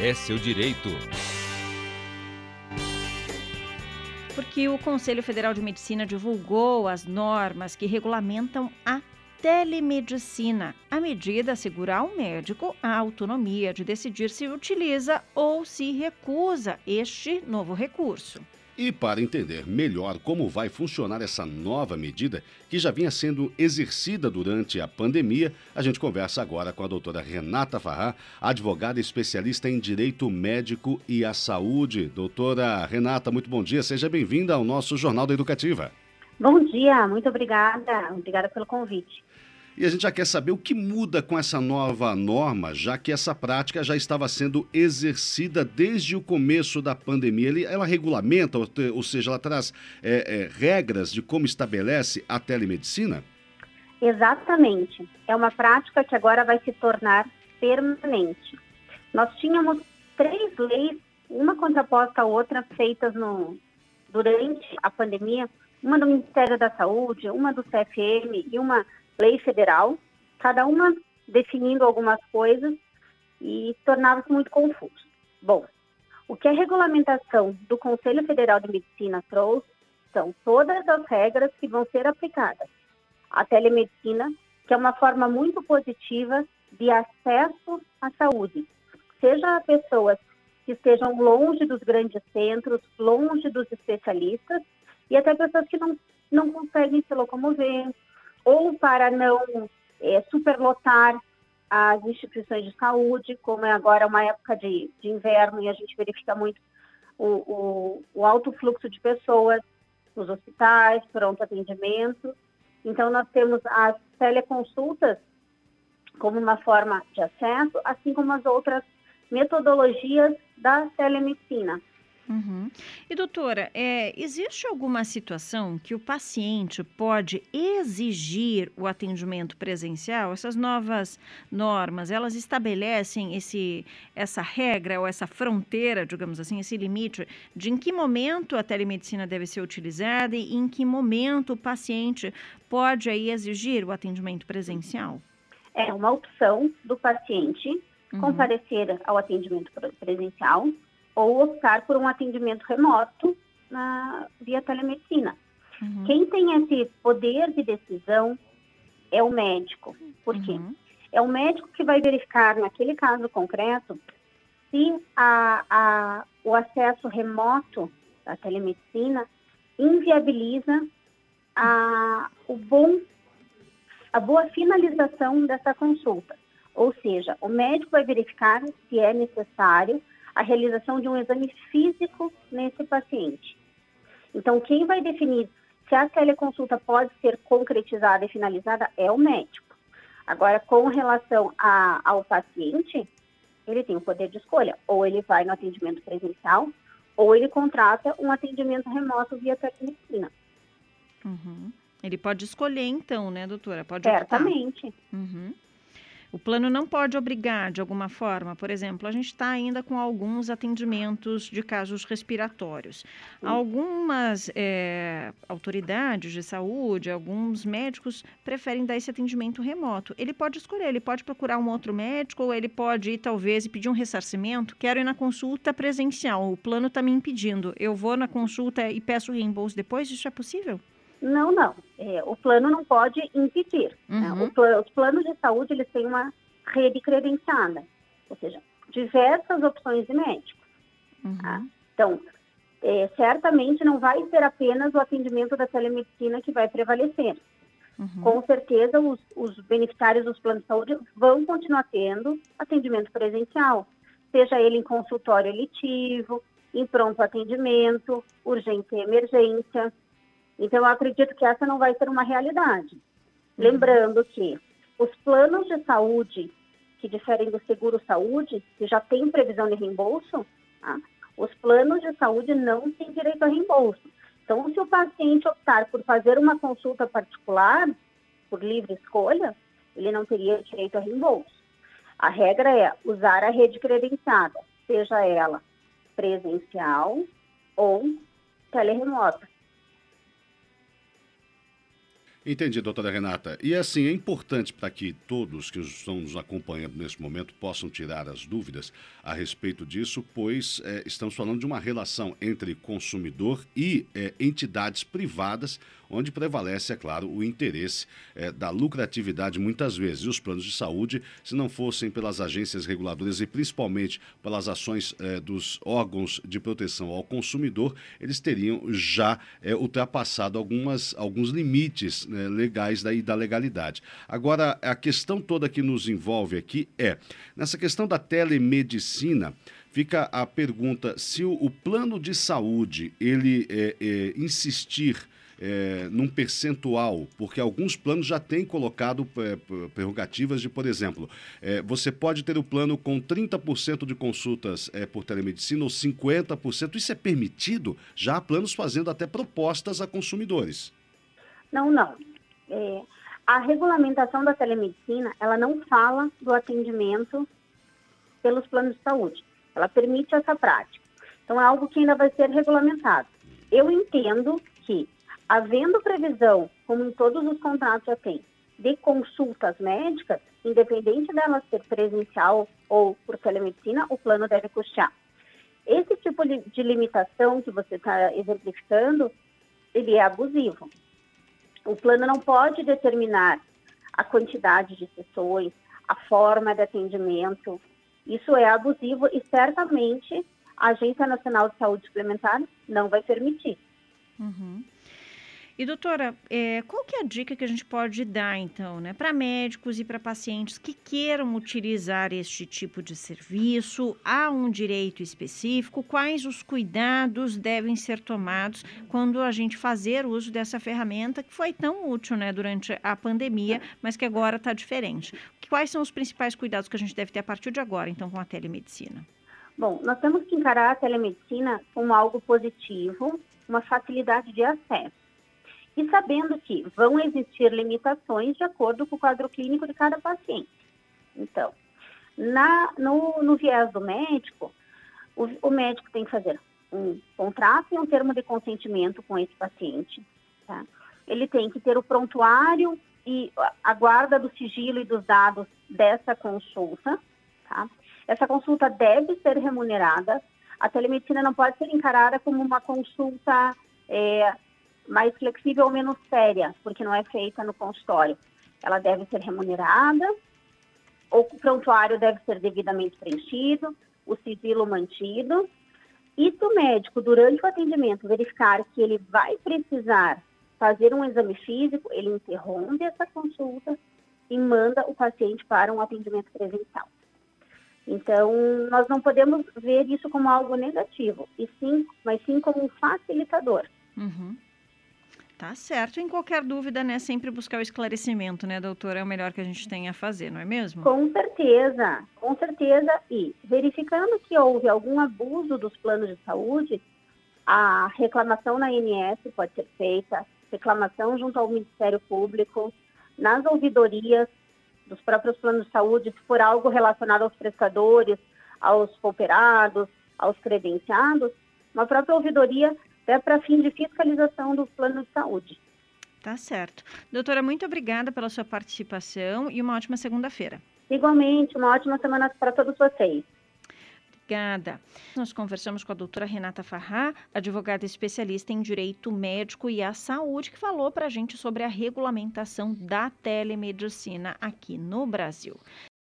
é seu direito. Porque o Conselho Federal de Medicina divulgou as normas que regulamentam a telemedicina. A medida assegura ao médico a autonomia de decidir se utiliza ou se recusa este novo recurso. E para entender melhor como vai funcionar essa nova medida, que já vinha sendo exercida durante a pandemia, a gente conversa agora com a doutora Renata Farrá, advogada especialista em Direito Médico e a Saúde. Doutora Renata, muito bom dia, seja bem-vinda ao nosso Jornal da Educativa. Bom dia, muito obrigada. Obrigada pelo convite. E a gente já quer saber o que muda com essa nova norma, já que essa prática já estava sendo exercida desde o começo da pandemia. Ela regulamenta, ou seja, ela traz é, é, regras de como estabelece a telemedicina? Exatamente. É uma prática que agora vai se tornar permanente. Nós tínhamos três leis, uma contraposta à outra, feitas no, durante a pandemia, uma do Ministério da Saúde, uma do CFM e uma lei federal, cada uma definindo algumas coisas e tornava-se muito confuso. Bom, o que a regulamentação do Conselho Federal de Medicina trouxe são todas as regras que vão ser aplicadas à telemedicina, que é uma forma muito positiva de acesso à saúde, seja a pessoas que estejam longe dos grandes centros, longe dos especialistas, e até pessoas que não, não conseguem se locomover, ou para não é, superlotar as instituições de saúde, como é agora uma época de, de inverno e a gente verifica muito o, o, o, alto fluxo de pessoas nos hospitais, pronto atendimento. Então, nós temos as teleconsultas como uma forma de acesso, assim como as outras metodologias da telemedicina. Uhum. E doutora, é, existe alguma situação que o paciente pode exigir o atendimento presencial? Essas novas normas, elas estabelecem esse, essa regra ou essa fronteira, digamos assim, esse limite de em que momento a telemedicina deve ser utilizada e em que momento o paciente pode aí exigir o atendimento presencial? É uma opção do paciente uhum. comparecer ao atendimento presencial ou optar por um atendimento remoto na, via telemedicina. Uhum. Quem tem esse poder de decisão é o médico. Por quê? Uhum. É o médico que vai verificar, naquele caso concreto, se a, a, o acesso remoto da telemedicina inviabiliza a, o bom, a boa finalização dessa consulta. Ou seja, o médico vai verificar se é necessário a realização de um exame físico nesse paciente. Então, quem vai definir se a teleconsulta pode ser concretizada e finalizada é o médico. Agora, com relação a, ao paciente, ele tem o poder de escolha. Ou ele vai no atendimento presencial, ou ele contrata um atendimento remoto via telemedicina. Uhum. Ele pode escolher, então, né, doutora? Pode Certamente. Uhum. O plano não pode obrigar de alguma forma, por exemplo, a gente está ainda com alguns atendimentos de casos respiratórios. Algumas é, autoridades de saúde, alguns médicos preferem dar esse atendimento remoto. Ele pode escolher, ele pode procurar um outro médico ou ele pode ir talvez e pedir um ressarcimento. Quero ir na consulta presencial, o plano está me impedindo. Eu vou na consulta e peço reembolso depois, isso é possível? Não, não. É, o plano não pode impedir. Né? Uhum. Né? os planos de saúde eles têm uma rede credenciada, ou seja, diversas opções de médico. Uhum. Tá? Então, é, certamente não vai ser apenas o atendimento da telemedicina que vai prevalecer. Uhum. Com certeza, os, os beneficiários dos planos de saúde vão continuar tendo atendimento presencial, seja ele em consultório eletivo, em pronto atendimento, urgência e emergência. Então, eu acredito que essa não vai ser uma realidade. Uhum. Lembrando que os planos de saúde, que diferem do seguro-saúde, que já tem previsão de reembolso, tá? os planos de saúde não têm direito a reembolso. Então, se o paciente optar por fazer uma consulta particular, por livre escolha, ele não teria direito a reembolso. A regra é usar a rede credenciada, seja ela presencial ou teleremota. Entendi, doutora Renata. E assim, é importante para que todos que estão nos acompanhando nesse momento possam tirar as dúvidas a respeito disso, pois é, estamos falando de uma relação entre consumidor e é, entidades privadas, onde prevalece, é claro, o interesse é, da lucratividade muitas vezes. E os planos de saúde, se não fossem pelas agências reguladoras e principalmente pelas ações é, dos órgãos de proteção ao consumidor, eles teriam já é, ultrapassado algumas, alguns limites né, legais daí da legalidade. Agora, a questão toda que nos envolve aqui é, nessa questão da telemedicina, fica a pergunta se o, o plano de saúde ele é, é, insistir é, num percentual, porque alguns planos já têm colocado é, prerrogativas de, por exemplo, é, você pode ter o plano com 30% de consultas é, por telemedicina ou 50%. Isso é permitido? Já há planos fazendo até propostas a consumidores. Não, não. É, a regulamentação da telemedicina, ela não fala do atendimento pelos planos de saúde. Ela permite essa prática. Então, é algo que ainda vai ser regulamentado. Eu entendo que, havendo previsão, como em todos os contratos já tem, de consultas médicas, independente dela ser presencial ou por telemedicina, o plano deve custear. Esse tipo de limitação que você está exemplificando, ele é abusivo. O plano não pode determinar a quantidade de sessões, a forma de atendimento. Isso é abusivo e certamente a Agência Nacional de Saúde Suplementar não vai permitir. Uhum. E doutora, é, qual que é a dica que a gente pode dar então, né, para médicos e para pacientes que queiram utilizar este tipo de serviço? Há um direito específico? Quais os cuidados devem ser tomados quando a gente fazer uso dessa ferramenta que foi tão útil, né, durante a pandemia, mas que agora está diferente? Quais são os principais cuidados que a gente deve ter a partir de agora, então, com a telemedicina? Bom, nós temos que encarar a telemedicina como algo positivo, uma facilidade de acesso e sabendo que vão existir limitações de acordo com o quadro clínico de cada paciente. Então, na, no, no viés do médico, o, o, médico tem que fazer um contrato e um termo de consentimento com esse paciente. Tá? Ele tem que ter o prontuário e a guarda do sigilo e dos dados dessa consulta. Tá? Essa consulta deve ser remunerada. A telemedicina não pode ser encarada como uma consulta é, mais flexível ou menos séria, porque não é feita no consultório. Ela deve ser remunerada, o prontuário deve ser devidamente preenchido, o sigilo mantido. E se o médico, durante o atendimento, verificar que ele vai precisar fazer um exame físico, ele interrompe essa consulta e manda o paciente para um atendimento presencial. Então, nós não podemos ver isso como algo negativo, e sim, mas sim como um facilitador. Uhum. Tá certo. Em qualquer dúvida, né, sempre buscar o esclarecimento, né, doutora? É o melhor que a gente tem a fazer, não é mesmo? Com certeza, com certeza. E verificando que houve algum abuso dos planos de saúde, a reclamação na ANS pode ser feita, reclamação junto ao Ministério Público, nas ouvidorias dos próprios planos de saúde, se for algo relacionado aos prestadores, aos cooperados, aos credenciados, uma própria ouvidoria até para fim de fiscalização do plano de saúde. Tá certo. Doutora, muito obrigada pela sua participação e uma ótima segunda-feira. Igualmente, uma ótima semana para todos vocês. Obrigada. Nós conversamos com a doutora Renata Farrá, advogada especialista em direito médico e a saúde, que falou para a gente sobre a regulamentação da telemedicina aqui no Brasil.